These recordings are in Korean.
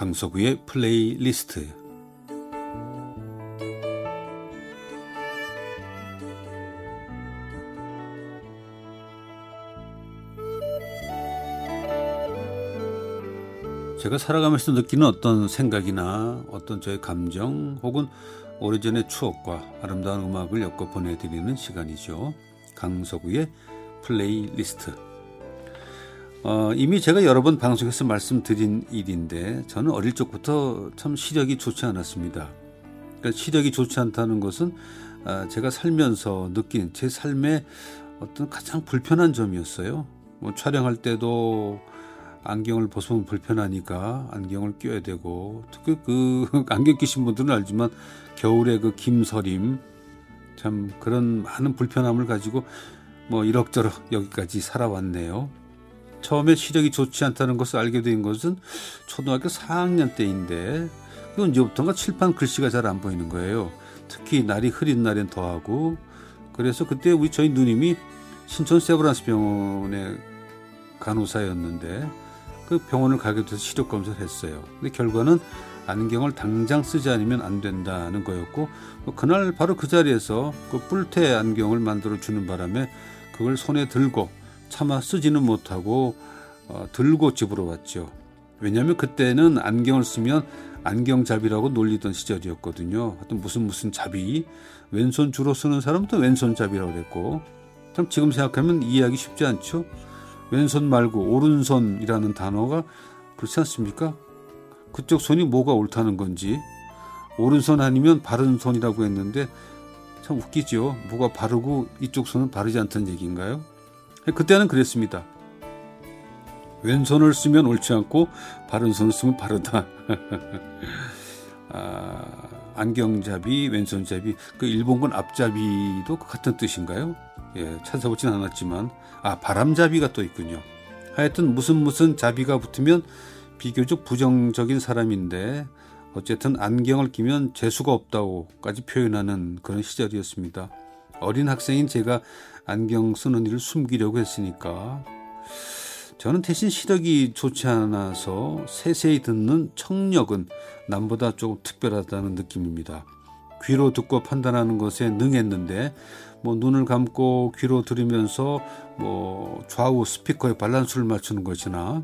강석우의 플레이리스트 제가 살아가면서 느끼는 어떤 생각이나 어떤 저의 감정 혹은 오래전의 추억과 아름다운 음악을 엮어 보내드리는 시간이죠. 강석우의 플레이리스트. 어, 이미 제가 여러 번 방송에서 말씀드린 일인데 저는 어릴 적부터 참 시력이 좋지 않았습니다. 그러니까 시력이 좋지 않다는 것은 아, 제가 살면서 느낀 제 삶의 어떤 가장 불편한 점이었어요. 뭐 촬영할 때도 안경을 벗으면 불편하니까 안경을 껴야 되고 특히 그 안경 끼신 분들은 알지만 겨울에 그 김서림 참 그런 많은 불편함을 가지고 뭐 이럭저럭 여기까지 살아왔네요. 처음에 시력이 좋지 않다는 것을 알게 된 것은 초등학교 4학년 때인데 그 언제부턴가 칠판 글씨가 잘 안 보이는 거예요. 특히 날이 흐린 날엔 더하고 그래서 그때 우리 저희 누님이 신촌 세브란스 병원의 간호사였는데 그 병원을 가게 돼서 시력 검사를 했어요. 근데 결과는 안경을 당장 쓰지 않으면 안 된다는 거였고 뭐 그날 바로 그 자리에서 그 뿔테 안경을 만들어 주는 바람에 그걸 손에 들고 차마 쓰지는 못하고 어, 들고 집으로 왔죠. 왜냐하면 그때는 안경을 쓰면 안경잡이라고 놀리던 시절이었거든요. 하여튼 무슨 무슨 잡이 왼손 주로 쓰는 사람도 왼손잡이라고 그랬고 참 지금 생각하면 이해하기 쉽지 않죠. 왼손 말고 오른손이라는 단어가 그렇지 않습니까? 그쪽 손이 뭐가 옳다는 건지 오른손 아니면 바른 손이라고 했는데 참 웃기죠. 뭐가 바르고 이쪽 손은 바르지 않다는 얘기인가요? 그때는 그랬습니다. 왼손을 쓰면 옳지 않고 바른 손을 쓰면 바르다. 아, 안경잡이, 왼손잡이, 그 일본군 앞잡이도 그 같은 뜻인가요? 예, 찾아보진 않았지만 아 바람잡이가 또 있군요. 하여튼 무슨 무슨 잡이가 붙으면 비교적 부정적인 사람인데 어쨌든 안경을 끼면 재수가 없다고까지 표현하는 그런 시절이었습니다. 어린 학생인 제가 안경 쓰는 일을 숨기려고 했으니까 저는 대신 시력이 좋지 않아서 세세히 듣는 청력은 남보다 조금 특별하다는 느낌입니다. 귀로 듣고 판단하는 것에 능했는데 뭐 눈을 감고 귀로 들으면서 뭐 좌우 스피커에 밸런스를 맞추는 것이나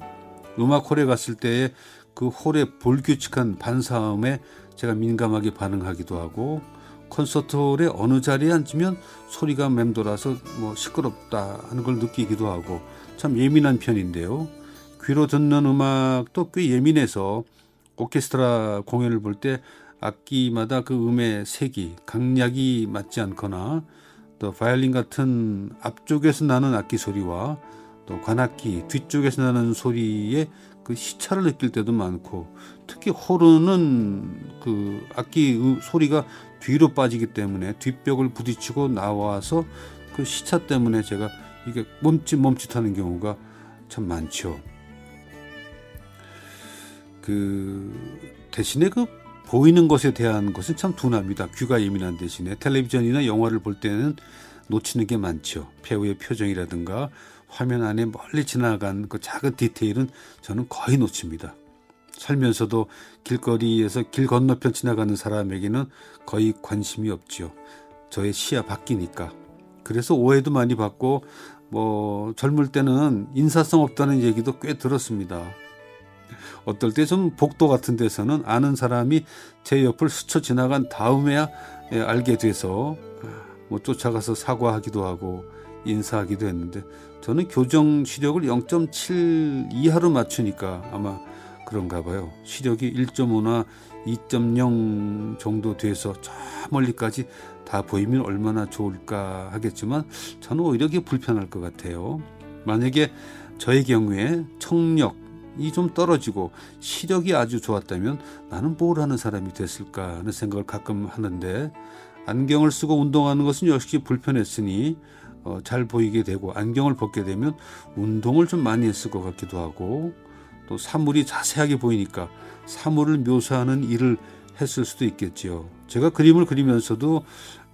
음악 홀에 갔을 때에 그 홀의 불규칙한 반사음에 제가 민감하게 반응하기도 하고 콘서트 홀의 어느 자리에 앉으면 소리가 맴돌아서 뭐 시끄럽다 하는 걸 느끼기도 하고 참 예민한 편인데요. 귀로 듣는 음악도 꽤 예민해서 오케스트라 공연을 볼 때 악기마다 그 음의 색이 강약이 맞지 않거나 또 바이올린 같은 앞쪽에서 나는 악기 소리와 또 관악기 뒤쪽에서 나는 소리의 그 시차를 느낄 때도 많고 특히 호르는 그 악기 소리가 뒤로 빠지기 때문에 뒷벽을 부딪히고 나와서 그 시차 때문에 제가 이게 멈칫 멈칫하는 경우가 참 많죠. 그 대신에 그 보이는 것에 대한 것은 참 둔합니다. 귀가 예민한 대신에 텔레비전이나 영화를 볼 때는 놓치는 게 많죠. 배우의 표정이라든가 화면 안에 멀리 지나간 그 작은 디테일은 저는 거의 놓칩니다. 살면서도 길거리에서 길 건너편 지나가는 사람에게는 거의 관심이 없지요. 저의 시야 바뀌니까. 그래서 오해도 많이 받고 뭐 젊을 때는 인사성 없다는 얘기도 꽤 들었습니다. 어떨 때 좀 복도 같은 데서는 아는 사람이 제 옆을 스쳐 지나간 다음에야 예, 알게 돼서 뭐 쫓아가서 사과하기도 하고 인사하기도 했는데 저는 교정 시력을 0.7 이하로 맞추니까 아마 그런가 봐요. 시력이 1.5나 2.0 정도 돼서 저 멀리까지 다 보이면 얼마나 좋을까 하겠지만 저는 오히려 이게 불편할 것 같아요. 만약에 저의 경우에 청력, 이 좀 떨어지고 시력이 아주 좋았다면 나는 뭘 하는 사람이 됐을까 하는 생각을 가끔 하는데 안경을 쓰고 운동하는 것은 역시 불편했으니 어, 잘 보이게 되고 안경을 벗게 되면 운동을 좀 많이 했을 것 같기도 하고 또 사물이 자세하게 보이니까 사물을 묘사하는 일을 했을 수도 있겠지요. 제가 그림을 그리면서도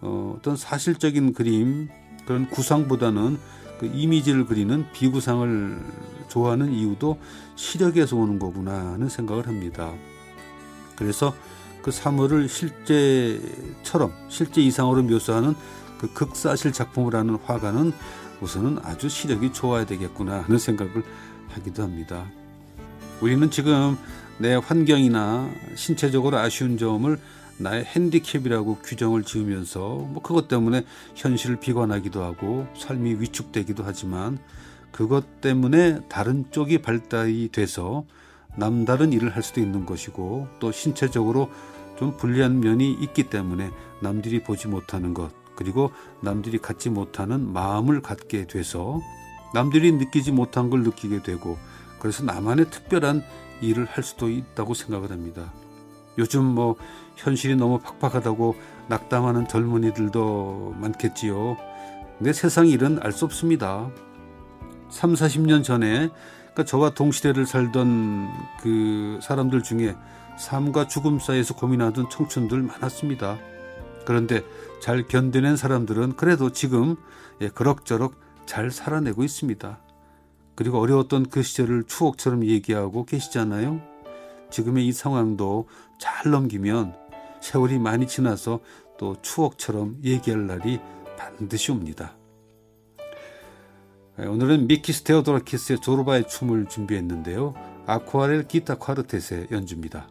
어, 어떤 사실적인 그림 그런 구상보다는 그 이미지를 그리는 비구상을 좋아하는 이유도 시력에서 오는 거구나 하는 생각을 합니다. 그래서 그 사물을 실제처럼 실제 이상으로 묘사하는 그 극사실 작품을 하는 화가는 우선은 아주 시력이 좋아야 되겠구나 하는 생각을 하기도 합니다. 우리는 지금 내 환경이나 신체적으로 아쉬운 점을 나의 핸디캡이라고 규정을 지으면서 뭐 그것 때문에 현실을 비관하기도 하고 삶이 위축되기도 하지만 그것 때문에 다른 쪽이 발달이 돼서 남다른 일을 할 수도 있는 것이고 또 신체적으로 좀 불리한 면이 있기 때문에 남들이 보지 못하는 것 그리고 남들이 갖지 못하는 마음을 갖게 돼서 남들이 느끼지 못한 걸 느끼게 되고 그래서 나만의 특별한 일을 할 수도 있다고 생각을 합니다. 요즘 뭐 현실이 너무 팍팍하다고 낙담하는 젊은이들도 많겠지요. 근데 세상 일은 알 수 없습니다. 3, 40년 전에 그러니까 저와 동시대를 살던 그 사람들 중에 삶과 죽음 사이에서 고민하던 청춘들 많았습니다. 그런데 잘 견뎌낸 사람들은 그래도 지금 예, 그럭저럭 잘 살아내고 있습니다. 그리고 어려웠던 그 시절을 추억처럼 얘기하고 계시잖아요. 지금의 이 상황도 잘 넘기면 세월이 많이 지나서 또 추억처럼 얘기할 날이 반드시 옵니다. 예, 오늘은 미키스 테오도라키스의 조르바의 춤을 준비했는데요. 아쿠아렐 기타 콰르텟의 연주입니다.